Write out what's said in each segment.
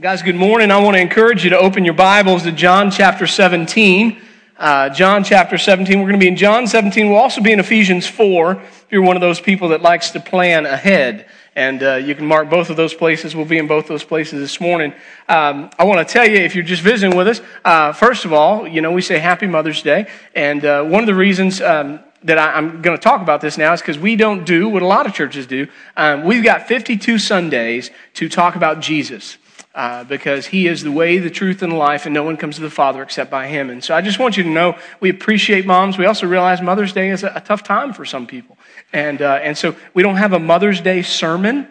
Guys, good morning. I want to encourage you to open your Bibles to John chapter 17. Uh, John chapter 17. We're going to be in John 17. We'll also be in Ephesians 4 if you're one of those people that likes to plan ahead. And uh, you can mark both of those places. We'll be in both those places this morning. Um, I want to tell you, if you're just visiting with us, uh, first of all, you know, we say Happy Mother's Day. And uh, one of the reasons um, that I, am going to talk about this now is because we don't do what a lot of churches do. Um, we've got 52 Sundays to talk about Jesus uh, because he is the way, the truth, and the life, and no one comes to the Father except by him. And so I just want you to know we appreciate moms. We also realize Mother's Day is a, a tough time for some people. And, uh, and so we don't have a Mother's Day sermon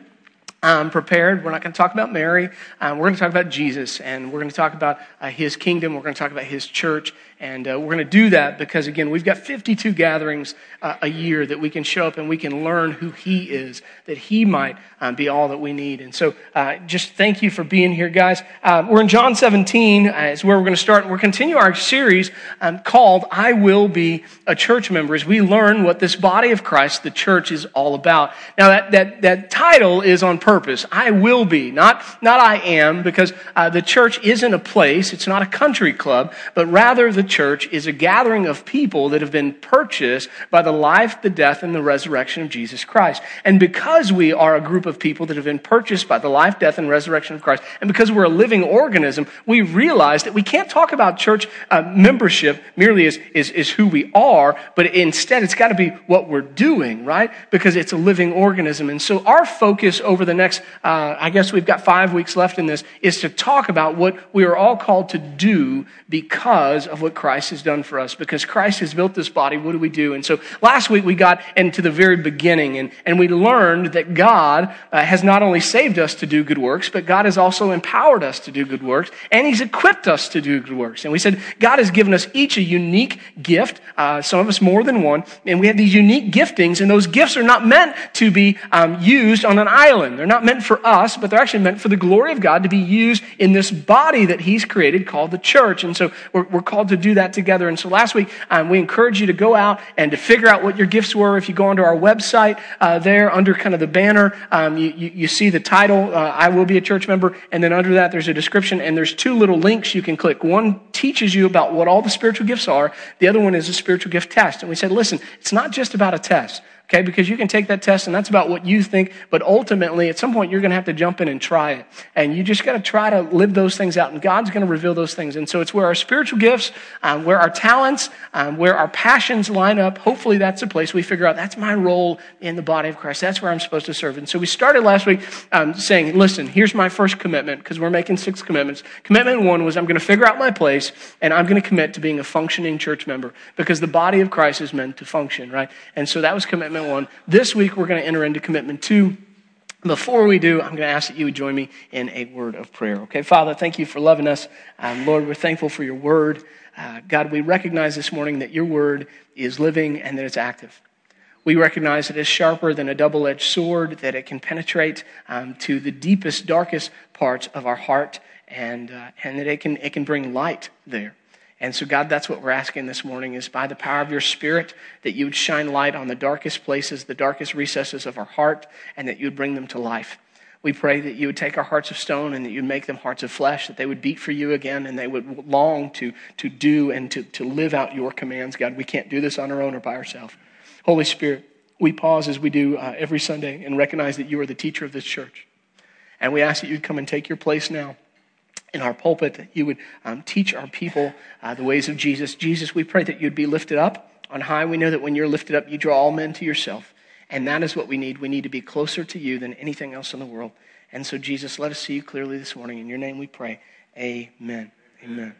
um, prepared. We're not going to talk about Mary. Um, we're going to talk about Jesus, and we're going to talk about uh, his kingdom. We're going to talk about his church, and uh, we're going to do that because, again, we've got 52 gatherings uh, a year that we can show up and we can learn who He is, that He might um, be all that we need. And so uh, just thank you for being here, guys. Uh, we're in John 17, uh, is where we're going to start. We're continue our series um, called I Will Be a Church Member as we learn what this body of Christ, the church, is all about. Now, that, that, that title is on purpose. I will be, not, not I am, because uh, the church isn't a place, it's not a country club, but rather the church is a gathering of people that have been purchased by the life, the death, and the resurrection of Jesus Christ. And because we are a group of people that have been purchased by the life, death, and resurrection of Christ, and because we're a living organism, we realize that we can't talk about church uh, membership merely as, as, as who we are, but instead it's got to be what we're doing, right? Because it's a living organism. And so our focus over the next, uh, I guess we've got five weeks left in this, is to talk about what we are all called to do because of what Christ has done for us. Because Christ has built this body, what do we do? And so last week we got into the very beginning and, and we learned that God uh, has not only saved us to do good works, but God has also empowered us to do good works and He's equipped us to do good works. And we said God has given us each a unique gift, uh, some of us more than one, and we have these unique giftings, and those gifts are not meant to be um, used on an island. They're not meant for us, but they're actually meant for the glory of God to be used in this body that He's created called the church. And so we're, we're called to do that together. And so last week, um, we encourage you to go out and to figure out what your gifts were. If you go onto our website uh, there under kind of the banner, um, you, you, you, see the title, uh, I Will Be a Church Member. And then under that, there's a description and there's two little links you can click. One teaches you about what all the spiritual gifts are. The other one is a spiritual gift test. And we said, listen, it's not just about a test okay? Because you can take that test and that's about what you think, but ultimately at some point you're going to have to jump in and try it. And you just got to try to live those things out and God's going to reveal those things. And so it's where our spiritual gifts, um, where our talents, um, where our passions line up. Hopefully that's a place we figure out that's my role in the body of Christ. That's where I'm supposed to serve. And so we started last week um, saying, listen, here's my first commitment because we're making six commitments. Commitment one was I'm going to figure out my place and I'm going to commit to being a functioning church member because the body of Christ is meant to function, right? And so that was commitment commitment one. This week, we're going to enter into commitment two. Before we do, I'm going to ask that you would join me in a word of prayer. Okay, Father, thank you for loving us. Um, Lord, we're thankful for your word. Uh, God, we recognize this morning that your word is living and that it's active. We recognize it is sharper than a double edged sword, that it can penetrate um, to the deepest, darkest parts of our heart, and, uh, and that it can, it can bring light there. And so, God, that's what we're asking this morning is by the power of your Spirit that you would shine light on the darkest places, the darkest recesses of our heart, and that you would bring them to life. We pray that you would take our hearts of stone and that you'd make them hearts of flesh, that they would beat for you again and they would long to, to do and to, to live out your commands, God. We can't do this on our own or by ourselves. Holy Spirit, we pause as we do uh, every Sunday and recognize that you are the teacher of this church. And we ask that you'd come and take your place now in our pulpit, that you would um, teach our people uh, the ways of Jesus. Jesus, we pray that you'd be lifted up on high. We know that when you're lifted up, you draw all men to yourself. And that is what we need. We need to be closer to you than anything else in the world. And so, Jesus, let us see you clearly this morning. In your name we pray. Amen. Amen.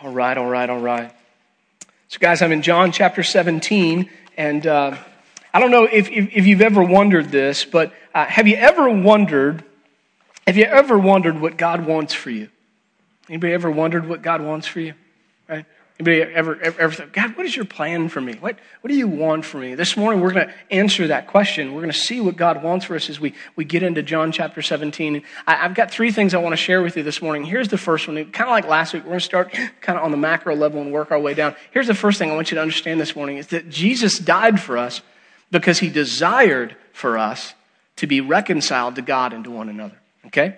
All right, all right, all right. So, guys, I'm in John chapter 17, and uh, I don't know if, if, if, you've ever wondered this, but uh, have you ever wondered have you ever wondered what God wants for you? Anybody ever wondered what God wants for you? Right? Anybody ever, ever, ever thought, God, what is your plan for me? What, what do you want for me? This morning we're going to answer that question. We're going to see what God wants for us as we, we get into John chapter 17. I, have got three things I want to share with you this morning. Here's the first one. Kind of like last week, we're going to start kind of on the macro level and work our way down. Here's the first thing I want you to understand this morning is that Jesus died for us because he desired for us to be reconciled to God and to one another. Okay?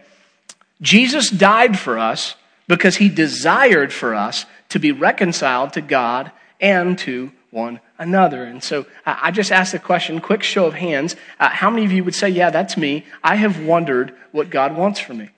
Jesus died for us because he desired for us to be reconciled to God and to one another. And so uh, I just asked the question, quick show of hands. Uh, how many of you would say, Yeah, that's me? I have wondered what God wants for me.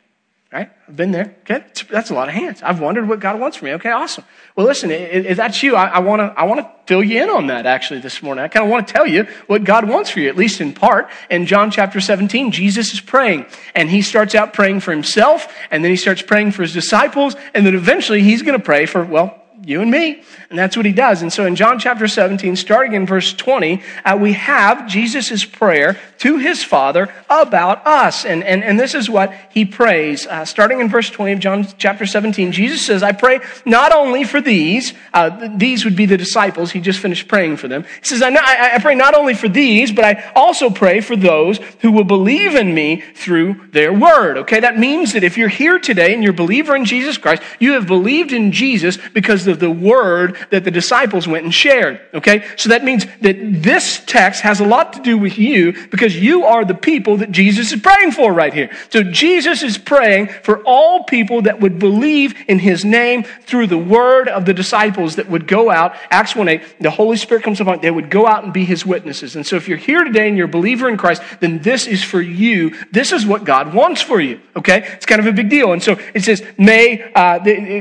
Right? I've been there. Okay? That's a lot of hands. I've wondered what God wants from me. Okay, awesome. Well, listen, if that's you, I, want to I want to fill you in on that actually this morning. I kind of want to tell you what God wants for you, at least in part. In John chapter 17, Jesus is praying, and he starts out praying for himself, and then he starts praying for his disciples, and then eventually he's going to pray for, well, you and me. And that's what he does. And so in John chapter 17, starting in verse 20, uh, we have Jesus' prayer to his Father about us. And, and, and this is what he prays. Uh, starting in verse 20 of John chapter 17, Jesus says, I pray not only for these, uh, these would be the disciples. He just finished praying for them. He says, I, I, I pray not only for these, but I also pray for those who will believe in me through their word. Okay, that means that if you're here today and you're a believer in Jesus Christ, you have believed in Jesus because of the word that the disciples went and shared. Okay? So that means that this text has a lot to do with you because you are the people that Jesus is praying for right here. So Jesus is praying for all people that would believe in his name through the word of the disciples that would go out. Acts 1 8, the Holy Spirit comes upon, they would go out and be his witnesses. And so if you're here today and you're a believer in Christ, then this is for you. This is what God wants for you. Okay? It's kind of a big deal. And so it says, may, uh,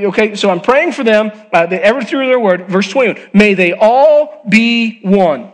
okay, so I'm praying for them. Uh, Uh, they ever through their word. Verse 21 May they all be one.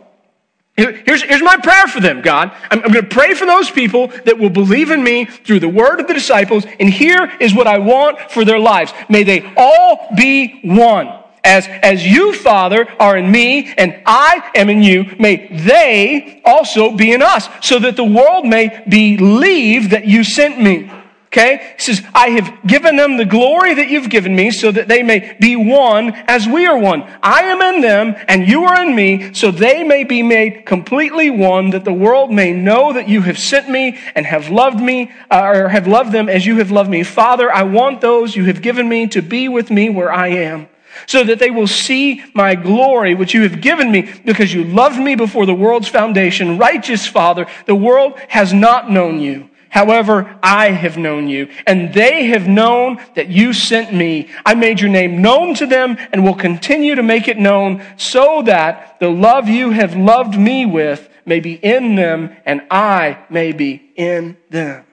Here's, here's my prayer for them, God. I'm, I'm going to pray for those people that will believe in me through the word of the disciples. And here is what I want for their lives. May they all be one. As, as you, Father, are in me and I am in you, may they also be in us, so that the world may believe that you sent me. Okay? He says, I have given them the glory that you've given me so that they may be one as we are one. I am in them and you are in me so they may be made completely one that the world may know that you have sent me and have loved me uh, or have loved them as you have loved me. Father, I want those you have given me to be with me where I am so that they will see my glory, which you have given me because you loved me before the world's foundation. Righteous Father, the world has not known you However, I have known you, and they have known that you sent me. I made your name known to them and will continue to make it known so that the love you have loved me with may be in them and I may be in them.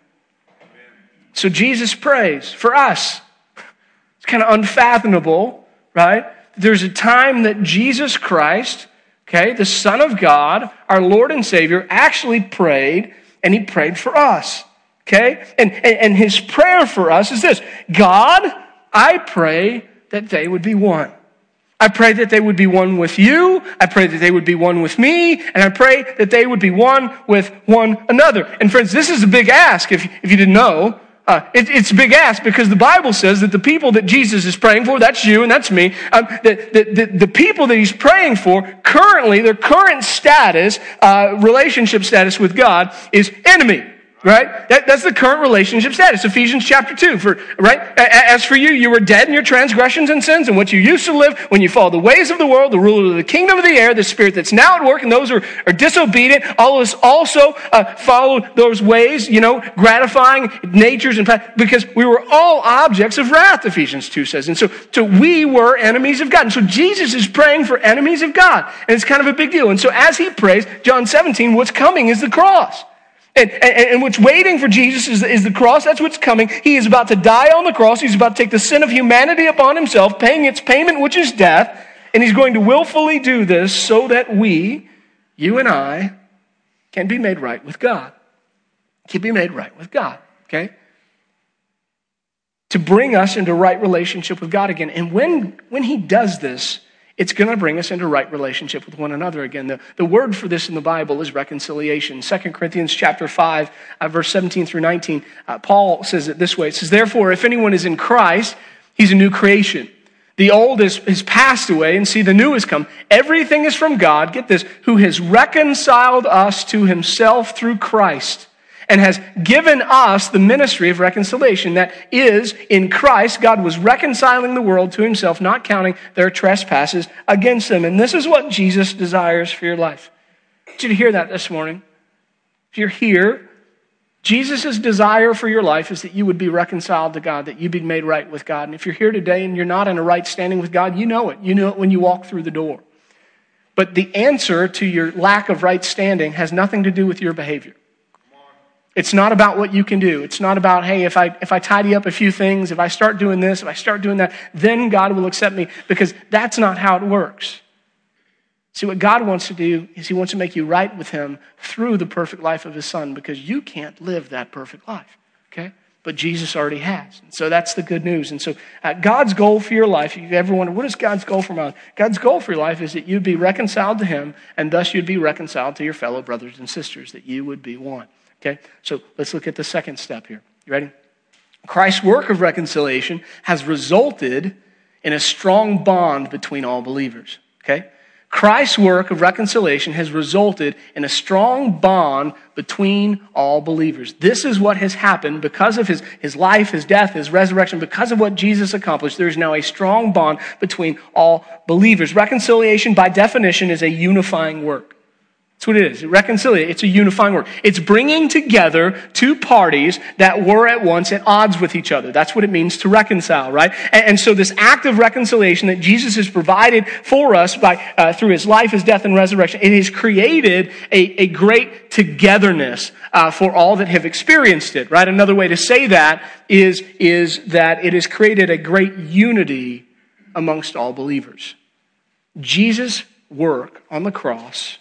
So Jesus prays for us. It's kind of unfathomable, right? There's a time that Jesus Christ, okay, the Son of God, our Lord and Savior, actually prayed and he prayed for us. Okay? And, and, and his prayer for us is this God, I pray that they would be one. I pray that they would be one with you. I pray that they would be one with me. And I pray that they would be one with one another. And friends, this is a big ask if, if you didn't know. Uh, it, it's a big ask because the Bible says that the people that Jesus is praying for, that's you and that's me, um, the, the, the, the, people that he's praying for currently, their current status, uh, relationship status with God is enemy right? That, that's the current relationship status. Ephesians chapter 2. For, right? As for you, you were dead in your transgressions and sins and what you used to live when you followed the ways of the world, the ruler of the kingdom of the air, the spirit that's now at work, and those who are, are disobedient. All of us also uh, followed those ways, you know, gratifying natures and because we were all objects of wrath, Ephesians 2 says. And so, so we were enemies of God. And so Jesus is praying for enemies of God. And it's kind of a big deal. And so as he prays, John 17, what's coming is the cross. And, and, and, what's waiting for Jesus is, is the cross. That's what's coming. He is about to die on the cross. He's about to take the sin of humanity upon himself, paying its payment, which is death. And he's going to willfully do this so that we, you and I, can be made right with God. Can be made right with God. Okay? To bring us into right relationship with God again. And when, when he does this, it's going to bring us into right relationship with one another again. The, the word for this in the Bible is reconciliation. 2 Corinthians chapter 5, uh, verse 17 through 19, uh, Paul says it this way. It says, Therefore, if anyone is in Christ, he's a new creation. The old is, is passed away, and see, the new has come. Everything is from God, get this, who has reconciled us to himself through Christ and has given us the ministry of reconciliation. That is, in Christ, God was reconciling the world to himself, not counting their trespasses against them. And this is what Jesus desires for your life. I want you to hear that this morning. If you're here, Jesus' desire for your life is that you would be reconciled to God, that you be made right with God. And if you're here today and you're not in a right standing with God, you know it. You know it when you walk through the door. But the answer to your lack of right standing has nothing to do with your behavior. It's not about what you can do. It's not about, hey, if I, if I tidy up a few things, if I start doing this, if I start doing that, then God will accept me, because that's not how it works. See, what God wants to do is He wants to make you right with Him through the perfect life of His Son, because you can't live that perfect life, okay? But Jesus already has. And so that's the good news. And so uh, God's goal for your life, if you've ever wondered, what is God's goal for my life? God's goal for your life is that you'd be reconciled to Him, and thus you'd be reconciled to your fellow brothers and sisters, that you would be one. Okay? So let's look at the second step here. You ready? Christ's work of reconciliation has resulted in a strong bond between all believers. Okay? Christ's work of reconciliation has resulted in a strong bond between all believers. This is what has happened because of his, his life, his death, his resurrection, because of what Jesus accomplished. There is now a strong bond between all believers. Reconciliation, by definition, is a unifying work. That's what it is. Reconciliation. It's a unifying work. It's bringing together two parties that were at once at odds with each other. That's what it means to reconcile, right? And, and so this act of reconciliation that Jesus has provided for us by, uh, through his life, his death, and resurrection, it has created a, a great togetherness uh, for all that have experienced it, right? Another way to say that is, is that it has created a great unity amongst all believers. Jesus' work on the cross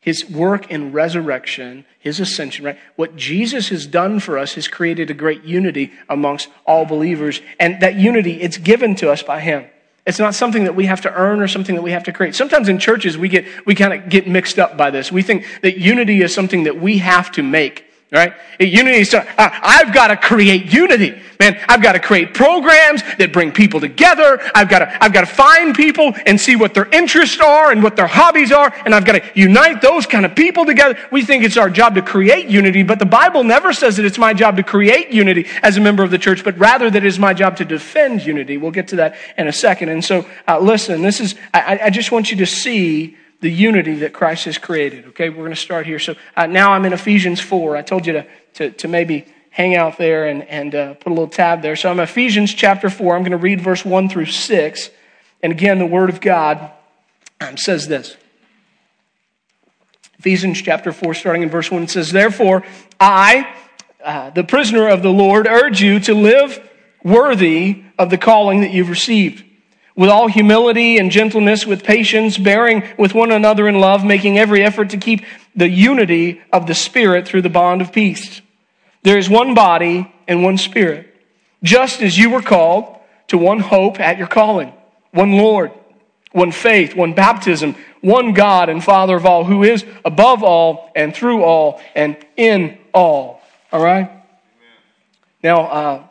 his work in resurrection, his ascension, right? What Jesus has done for us has created a great unity amongst all believers. And that unity, it's given to us by him. It's not something that we have to earn or something that we have to create. Sometimes in churches, we get, we kind of get mixed up by this. We think that unity is something that we have to make. Right? Unity is, uh, I've got to create unity. Man, I've got to create programs that bring people together. I've got to, I've got to find people and see what their interests are and what their hobbies are. And I've got to unite those kind of people together. We think it's our job to create unity, but the Bible never says that it's my job to create unity as a member of the church, but rather that it is my job to defend unity. We'll get to that in a second. And so, uh, listen, this is, I, I just want you to see the unity that Christ has created. Okay, we're going to start here. So uh, now I'm in Ephesians 4. I told you to, to, to maybe hang out there and, and uh, put a little tab there. So I'm Ephesians chapter 4. I'm going to read verse 1 through 6. And again, the Word of God um, says this. Ephesians chapter 4, starting in verse 1, it says, Therefore, I, uh, the prisoner of the Lord, urge you to live worthy of the calling that you've received with all humility and gentleness, with patience, bearing with one another in love, making every effort to keep the unity of the Spirit through the bond of peace. There is one body and one Spirit, just as you were called to one hope at your calling, one Lord, one faith, one baptism, one God and Father of all, who is above all and through all and in all. All right? Now, uh,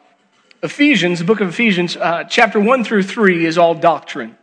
Ephesians, the book of Ephesians, uh, chapter 1 through 3 is all doctrine.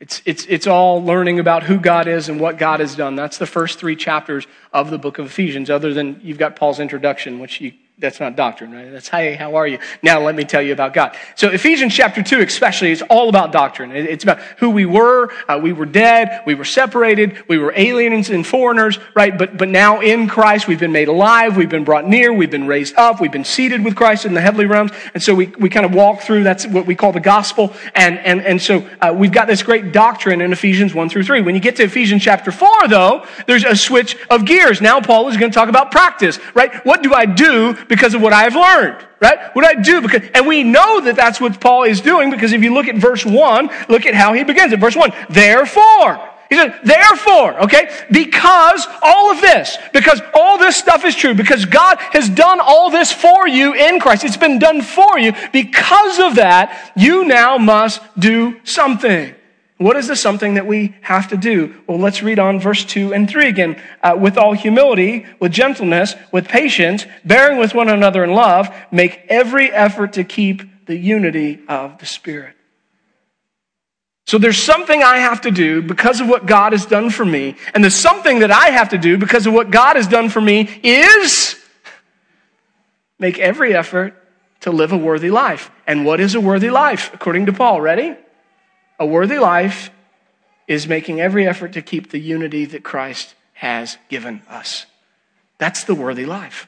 It's, it's, it's all learning about who God is and what God has done. That's the first three chapters of the book of Ephesians, other than you've got Paul's introduction, which you that's not doctrine, right? That's, hey, how are you? Now let me tell you about God. So Ephesians chapter 2 especially is all about doctrine. It's about who we were. Uh, we were dead. We were separated. We were aliens and foreigners, right? But, but now in Christ, we've been made alive. We've been brought near. We've been raised up. We've been seated with Christ in the heavenly realms. And so we, we kind of walk through, that's what we call the gospel. And, and, and so uh, we've got this great doctrine in Ephesians 1 through 3. When you get to Ephesians chapter 4, though, there's a switch of gears. Now Paul is going to talk about practice, right? What do I do because of what I have learned, right? What I do because, and we know that that's what Paul is doing because if you look at verse one, look at how he begins it. Verse one, therefore. He said, therefore, okay, because all of this, because all this stuff is true, because God has done all this for you in Christ, it's been done for you. Because of that, you now must do something. What is the something that we have to do? Well, let's read on verse 2 and 3 again. Uh, with all humility, with gentleness, with patience, bearing with one another in love, make every effort to keep the unity of the Spirit. So there's something I have to do because of what God has done for me. And the something that I have to do because of what God has done for me is make every effort to live a worthy life. And what is a worthy life? According to Paul, ready? A worthy life is making every effort to keep the unity that Christ has given us. That's the worthy life.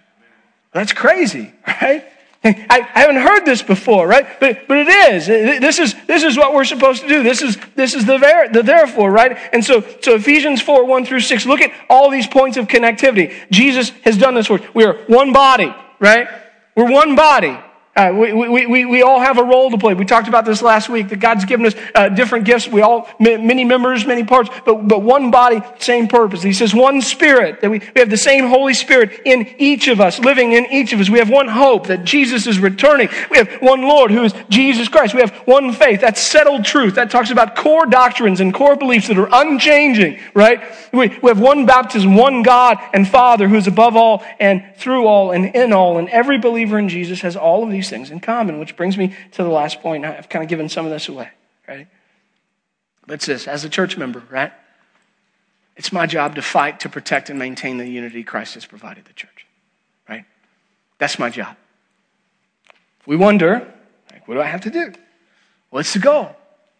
That's crazy, right? I, haven't heard this before, right? But, but it is. This is, this is what we're supposed to do. This is, this is the, ver, the therefore, right? And so, so Ephesians 4, 1 through 6, look at all these points of connectivity. Jesus has done this work. We are one body, right? We're one body. Uh, we, we, we, we all have a role to play. We talked about this last week that God's given us uh, different gifts. We all, many members, many parts, but, but one body, same purpose. He says one spirit, that we, we have the same Holy Spirit in each of us, living in each of us. We have one hope that Jesus is returning. We have one Lord who is Jesus Christ. We have one faith. That's settled truth. That talks about core doctrines and core beliefs that are unchanging, right? We, we have one baptism, one God and Father who is above all and through all and in all. And every believer in Jesus has all of these these things in common, which brings me to the last point. I've kind of given some of this away, right? But it's this as a church member, right? It's my job to fight to protect and maintain the unity Christ has provided the church, right? That's my job. We wonder, like, what do I have to do? What's the goal?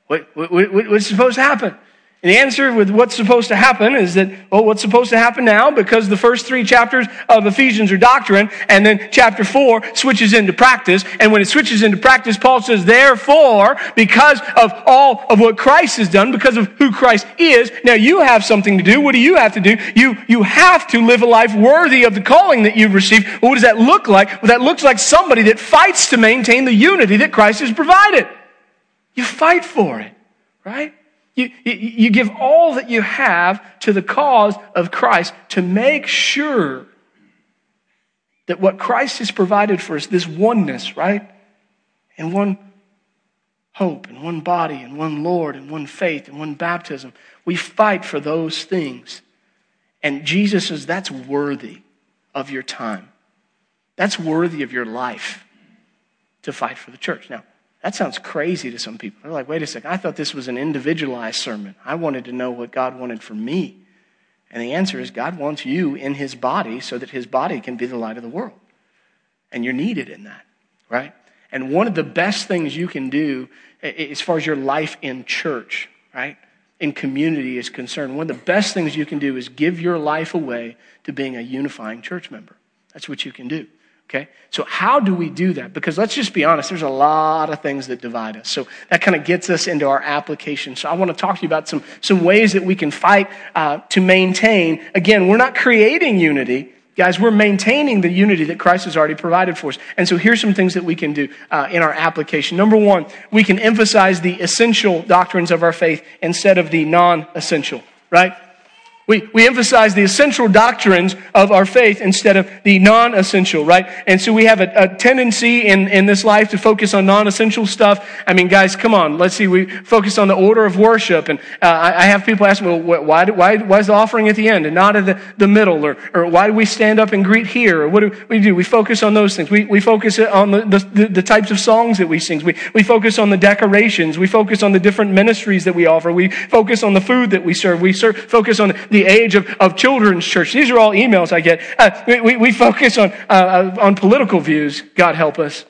What, what, what, what's supposed to happen? And the answer with what's supposed to happen is that, well, what's supposed to happen now? Because the first three chapters of Ephesians are doctrine, and then chapter four switches into practice. And when it switches into practice, Paul says, therefore, because of all of what Christ has done, because of who Christ is, now you have something to do. What do you have to do? You, you have to live a life worthy of the calling that you've received. Well, what does that look like? Well, that looks like somebody that fights to maintain the unity that Christ has provided. You fight for it, right? You, you, give all that you have to the cause of Christ to make sure that what Christ has provided for us, this oneness, right? And one hope, and one body, and one Lord, and one faith, and one baptism. We fight for those things. And Jesus says that's worthy of your time. That's worthy of your life to fight for the church. Now, that sounds crazy to some people. They're like, wait a second, I thought this was an individualized sermon. I wanted to know what God wanted for me. And the answer is God wants you in his body so that his body can be the light of the world. And you're needed in that, right? And one of the best things you can do as far as your life in church, right? In community is concerned, one of the best things you can do is give your life away to being a unifying church member. That's what you can do. Okay? So, how do we do that? Because let's just be honest, there's a lot of things that divide us. So, that kind of gets us into our application. So, I want to talk to you about some, some ways that we can fight uh, to maintain. Again, we're not creating unity. Guys, we're maintaining the unity that Christ has already provided for us. And so here's some things that we can do uh, in our application. Number one, we can emphasize the essential doctrines of our faith instead of the non essential, right? We, we emphasize the essential doctrines of our faith instead of the non essential, right? And so we have a, a, tendency in, in this life to focus on non essential stuff. I mean, guys, come on. Let's see. We focus on the order of worship. And uh, I, I, have people ask me, well, why, why, why is the offering at the end and not at the, the middle? Or, or why do we stand up and greet here? Or what do we do? We focus on those things. We, we focus on the, the, the types of songs that we sing. We, we focus on the decorations. We focus on the different ministries that we offer. We focus on the food that we serve. We focus on the age of, of children's church. These are all emails I get. Uh, we, we focus on, uh, uh, on political views. God help us.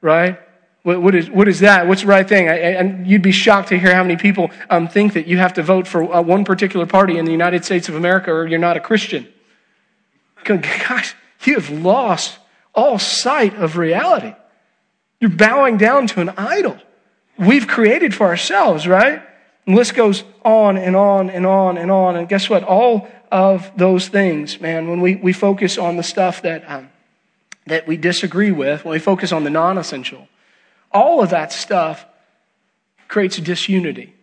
Right? What, what, is, what is that? What's the right thing? I, and you'd be shocked to hear how many people um, think that you have to vote for uh, one particular party in the United States of America or you're not a Christian. Gosh, you have lost all sight of reality. You're bowing down to an idol we've created for ourselves, right? And list goes on and on and on and on. And guess what? All of those things, man, when we, we focus on the stuff that, um, that we disagree with, when we focus on the non essential, all of that stuff creates disunity,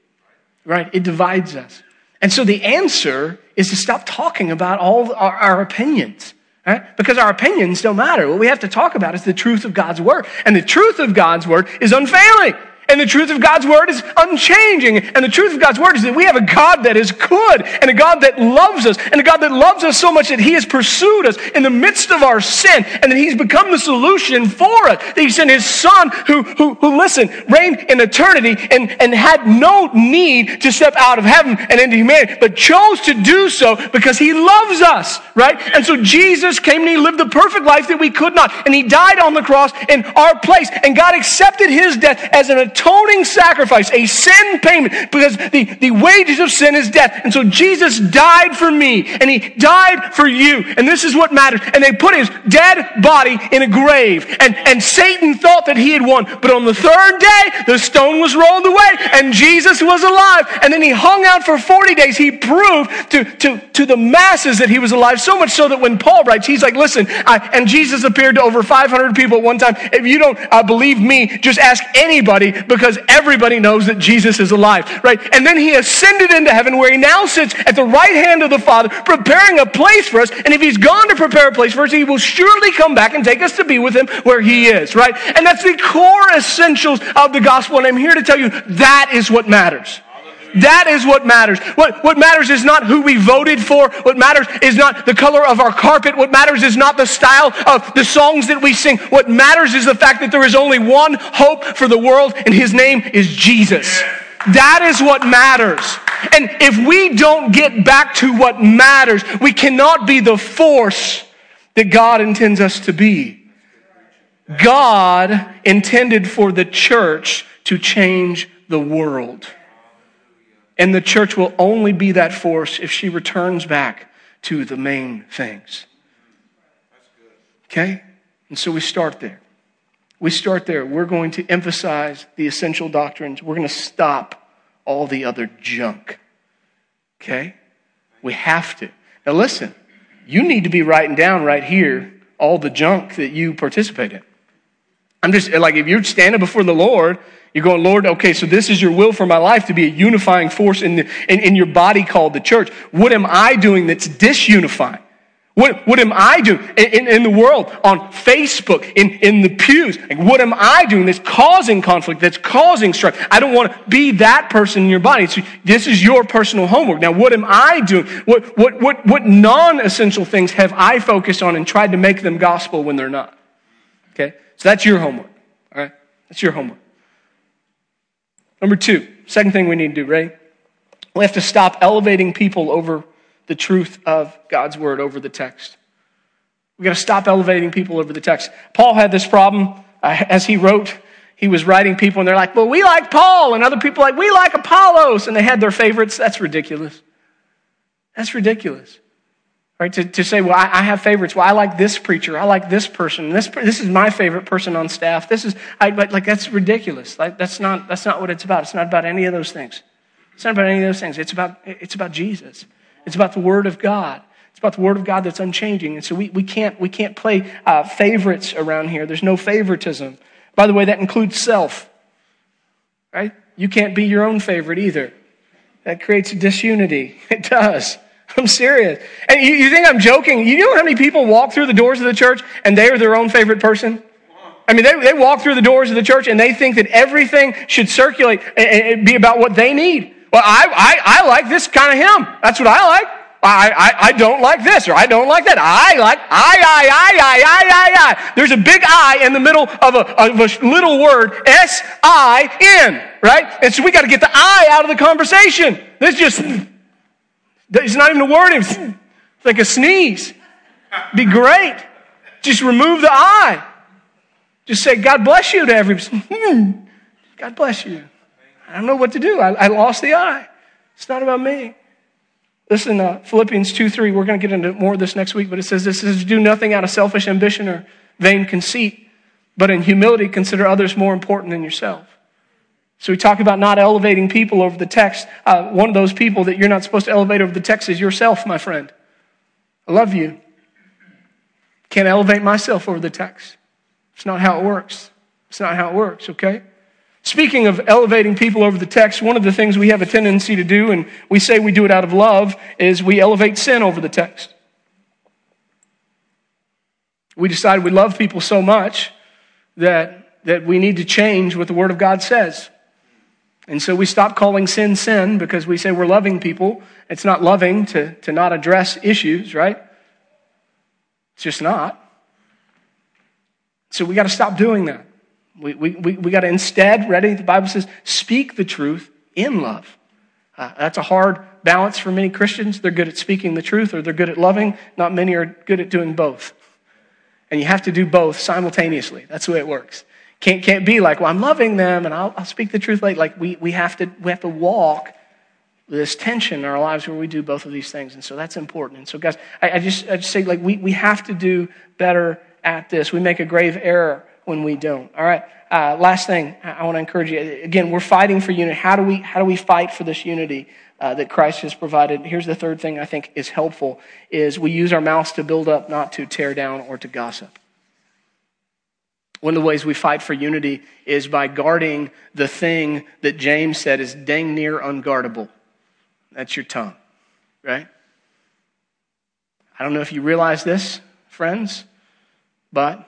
right? It divides us. And so the answer is to stop talking about all our, our opinions. Right? Because our opinions don't matter. What we have to talk about is the truth of God's word. And the truth of God's word is unfailing. And the truth of God's word is unchanging. And the truth of God's word is that we have a God that is good and a God that loves us and a God that loves us so much that he has pursued us in the midst of our sin and that he's become the solution for us. That he sent his son who, who, who listen, reigned in eternity and, and had no need to step out of heaven and into humanity, but chose to do so because he loves us, right? And so Jesus came and he lived the perfect life that we could not. And he died on the cross in our place. And God accepted his death as an atoning sacrifice, a sin payment, because the, the wages of sin is death. And so Jesus died for me, and he died for you, and this is what matters. And they put his dead body in a grave, and, and Satan thought that he had won. But on the third day, the stone was rolled away, and Jesus was alive. And then he hung out for 40 days. He proved to, to, to the masses that he was alive, so much so that when Paul writes, he's like, listen, I, and Jesus appeared to over 500 people at one time. If you don't uh, believe me, just ask anybody because everybody knows that Jesus is alive, right? And then he ascended into heaven where he now sits at the right hand of the Father, preparing a place for us. And if he's gone to prepare a place for us, he will surely come back and take us to be with him where he is, right? And that's the core essentials of the gospel. And I'm here to tell you that is what matters. That is what matters. What, what matters is not who we voted for. What matters is not the color of our carpet. What matters is not the style of the songs that we sing. What matters is the fact that there is only one hope for the world, and his name is Jesus. That is what matters. And if we don't get back to what matters, we cannot be the force that God intends us to be. God intended for the church to change the world. And the church will only be that force if she returns back to the main things. Okay? And so we start there. We start there. We're going to emphasize the essential doctrines. We're going to stop all the other junk. Okay? We have to. Now listen, you need to be writing down right here all the junk that you participate in. I'm just like, if you're standing before the Lord you're going, Lord, okay, so this is your will for my life to be a unifying force in, the, in, in your body called the church. What am I doing that's disunifying? What, what am I doing in, in, in, the world, on Facebook, in, in the pews? Like, what am I doing that's causing conflict, that's causing strife? I don't want to be that person in your body. So this is your personal homework. Now, what am I doing? What, what, what, what non essential things have I focused on and tried to make them gospel when they're not? Okay? So that's your homework. All right? That's your homework. Number two, second thing we need to do, right? We have to stop elevating people over the truth of God's word, over the text. We've got to stop elevating people over the text. Paul had this problem uh, as he wrote. He was writing people, and they're like, well, we like Paul. And other people like, we like Apollos. And they had their favorites. That's ridiculous. That's ridiculous. Right? To, to say, well, I, I, have favorites. Well, I like this preacher. I like this person. This, this is my favorite person on staff. This is, I, like, that's ridiculous. Like, that's not, that's not what it's about. It's not about any of those things. It's not about any of those things. It's about, it's about Jesus. It's about the Word of God. It's about the Word of God that's unchanging. And so we, we can't, we can't play uh, favorites around here. There's no favoritism. By the way, that includes self. Right? You can't be your own favorite either. That creates disunity. It does. I'm serious. And you, you, think I'm joking? You know how many people walk through the doors of the church and they are their own favorite person? I mean, they, they walk through the doors of the church and they think that everything should circulate and, be about what they need. Well, I, I, I like this kind of hymn. That's what I like. I, I, I don't like this or I don't like that. I like I, I, I, I, I, I, I. There's a big I in the middle of a, of a little word, S I N, right? And so we got to get the I out of the conversation. This just it's not even a word. It's like a sneeze. Be great. Just remove the I. Just say, God bless you to everybody. Hmm. God bless you. I don't know what to do. I, I lost the I. It's not about me. Listen, uh, Philippians 2 3, we're going to get into more of this next week, but it says this is do nothing out of selfish ambition or vain conceit, but in humility consider others more important than yourself. So we talk about not elevating people over the text. Uh, one of those people that you're not supposed to elevate over the text is yourself, my friend. I love you. Can't elevate myself over the text. It's not how it works. It's not how it works, okay? Speaking of elevating people over the text, one of the things we have a tendency to do, and we say we do it out of love, is we elevate sin over the text. We decide we love people so much that, that we need to change what the Word of God says. And so we stop calling sin sin because we say we're loving people. It's not loving to, to not address issues, right? It's just not. So we got to stop doing that. We, we, we, we got to instead, ready? The Bible says, speak the truth in love. Uh, that's a hard balance for many Christians. They're good at speaking the truth or they're good at loving. Not many are good at doing both. And you have to do both simultaneously. That's the way it works. Can't, can't be like, well, I'm loving them and I'll, I'll speak the truth late. Like we, we, have to, we have to walk this tension in our lives where we do both of these things. And so that's important. And so, guys, I, I, just, I just say, like, we, we have to do better at this. We make a grave error when we don't. All right. Uh, last thing I want to encourage you. Again, we're fighting for unity. How do we, how do we fight for this unity uh, that Christ has provided? Here's the third thing I think is helpful is we use our mouths to build up, not to tear down or to gossip. One of the ways we fight for unity is by guarding the thing that James said is dang near unguardable. That's your tongue, right? I don't know if you realize this, friends, but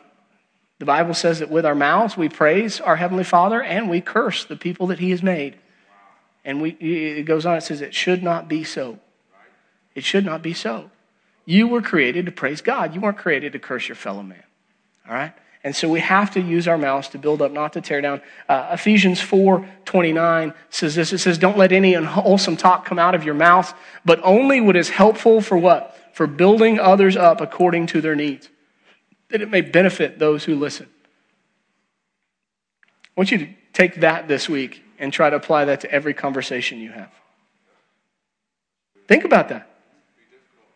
the Bible says that with our mouths we praise our Heavenly Father and we curse the people that He has made. And we, it goes on, it says it should not be so. It should not be so. You were created to praise God. You weren't created to curse your fellow man. All right? And so we have to use our mouths to build up, not to tear down. Uh, Ephesians 4 29 says this it says, Don't let any unwholesome talk come out of your mouth, but only what is helpful for what? For building others up according to their needs that it may benefit those who listen. I want you to take that this week and try to apply that to every conversation you have. Think about that.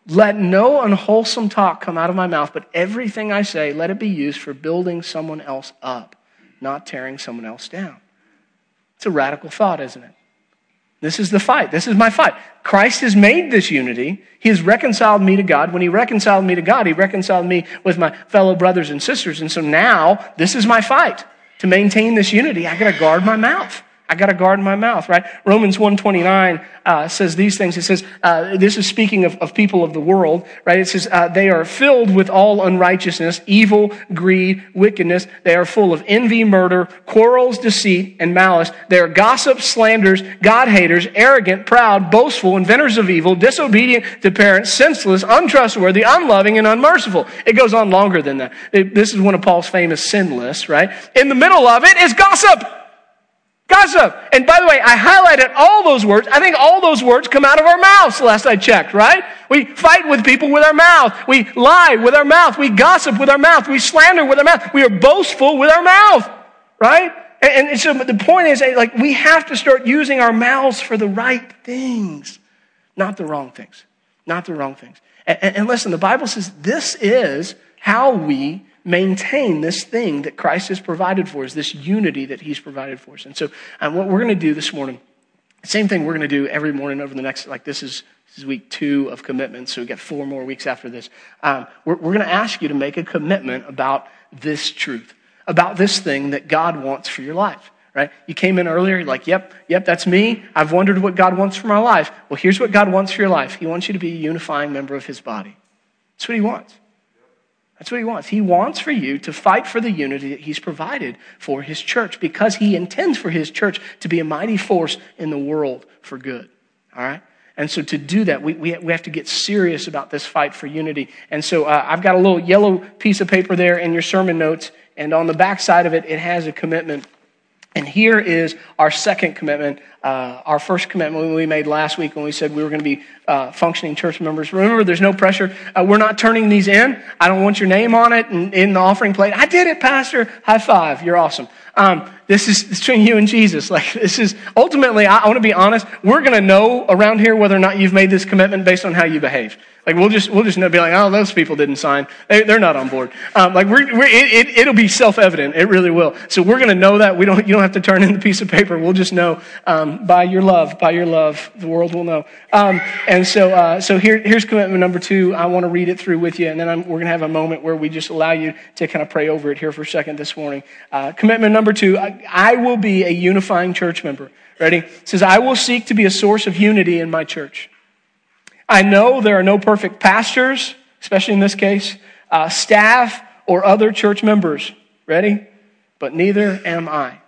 Let no unwholesome talk come out of my mouth, but everything I say, let it be used for building someone else up, not tearing someone else down. It's a radical thought, isn't it? This is the fight. This is my fight. Christ has made this unity. He has reconciled me to God. When He reconciled me to God, He reconciled me with my fellow brothers and sisters. And so now, this is my fight. To maintain this unity, I got to guard my mouth. I got to guard my mouth, right? Romans 129 uh, says these things. It says, uh, this is speaking of, of, people of the world, right? It says, uh, they are filled with all unrighteousness, evil, greed, wickedness. They are full of envy, murder, quarrels, deceit, and malice. They are gossips, slanders, God haters, arrogant, proud, boastful, inventors of evil, disobedient to parents, senseless, untrustworthy, unloving, and unmerciful. It goes on longer than that. It, this is one of Paul's famous sin lists, right? In the middle of it is gossip. Gossip. And by the way, I highlighted all those words. I think all those words come out of our mouths last I checked, right? We fight with people with our mouth. We lie with our mouth. We gossip with our mouth. We slander with our mouth. We are boastful with our mouth, right? And, and so the point is, eh, like, we have to start using our mouths for the right things, not the wrong things. Not the wrong things. And, and listen, the Bible says this is how we maintain this thing that Christ has provided for us, this unity that He's provided for us. And so, um, what we're going to do this morning, same thing we're going to do every morning over the next, like this is, this is week two of commitment, so we got four more weeks after this. Um, we're, we're going to ask you to make a commitment about this truth, about this thing that God wants for your life. Right? You came in earlier, you're like, yep, yep, that's me. I've wondered what God wants for my life. Well, here's what God wants for your life. He wants you to be a unifying member of His body. That's what He wants. That's what he wants. He wants for you to fight for the unity that he's provided for his church because he intends for his church to be a mighty force in the world for good. All right? And so to do that, we, we, we have to get serious about this fight for unity. And so uh, I've got a little yellow piece of paper there in your sermon notes, and on the back side of it, it has a commitment and here is our second commitment, uh, our first commitment we made last week when we said we were going to be uh, functioning church members. Remember, there's no pressure. Uh, we're not turning these in. I don't want your name on it and in the offering plate. I did it, Pastor. High five. You're awesome. Um, this is between you and Jesus. Like this is ultimately. I, I want to be honest. We're going to know around here whether or not you've made this commitment based on how you behave. Like we'll just we'll just be like, oh, those people didn't sign. They, are not on board. Um, like we're, we're it, it, will be self evident. It really will. So we're going to know that. We don't. You don't have to turn in the piece of paper. We'll just know um, by your love. By your love, the world will know. Um, and so uh, so here here's commitment number two. I want to read it through with you, and then I'm, we're going to have a moment where we just allow you to kind of pray over it here for a second this morning. Uh, commitment number two: I, I will be a unifying church member. Ready? It says I will seek to be a source of unity in my church. I know there are no perfect pastors, especially in this case, uh, staff, or other church members. Ready? But neither am I.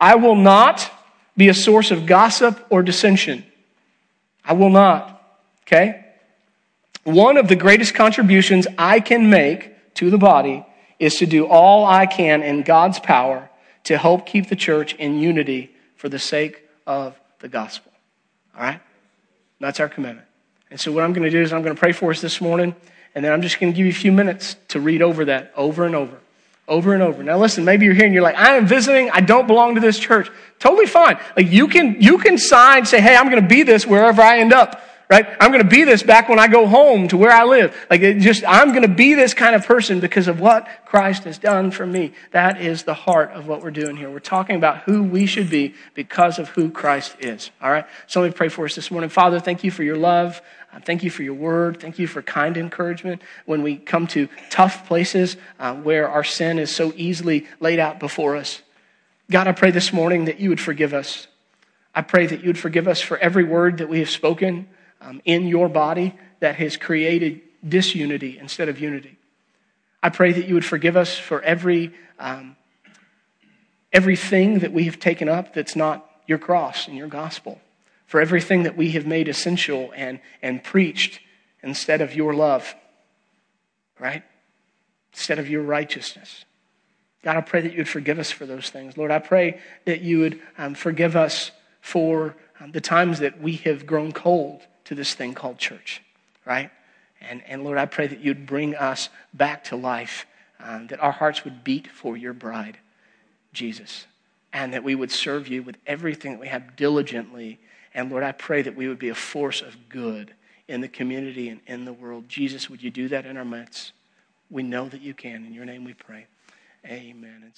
I will not be a source of gossip or dissension. I will not. Okay? One of the greatest contributions I can make to the body is to do all I can in God's power to help keep the church in unity for the sake of the gospel. All right? That's our commitment. And so, what I'm going to do is I'm going to pray for us this morning, and then I'm just going to give you a few minutes to read over that over and over over and over. Now listen, maybe you're here and you're like, I am visiting, I don't belong to this church. Totally fine. Like you can, you can sign, say, hey, I'm going to be this wherever I end up right? I'm going to be this back when I go home to where I live. Like just, I'm going to be this kind of person because of what Christ has done for me. That is the heart of what we're doing here. We're talking about who we should be because of who Christ is. All right. So let me pray for us this morning. Father, thank you for your love. Uh, thank you for your word. Thank you for kind encouragement when we come to tough places uh, where our sin is so easily laid out before us. God, I pray this morning that you would forgive us. I pray that you would forgive us for every word that we have spoken um, in your body that has created disunity instead of unity. I pray that you would forgive us for every um, everything that we have taken up that's not your cross and your gospel, for everything that we have made essential and, and preached instead of your love, right? Instead of your righteousness. God, I pray that you would forgive us for those things. Lord, I pray that you would um, forgive us for um, the times that we have grown cold to this thing called church, right? And, and Lord, I pray that you'd bring us back to life, um, that our hearts would beat for your bride, Jesus, and that we would serve you with everything that we have diligently. And Lord, I pray that we would be a force of good in the community and in the world. Jesus, would you do that in our midst? We know that you can. In your name we pray. Amen.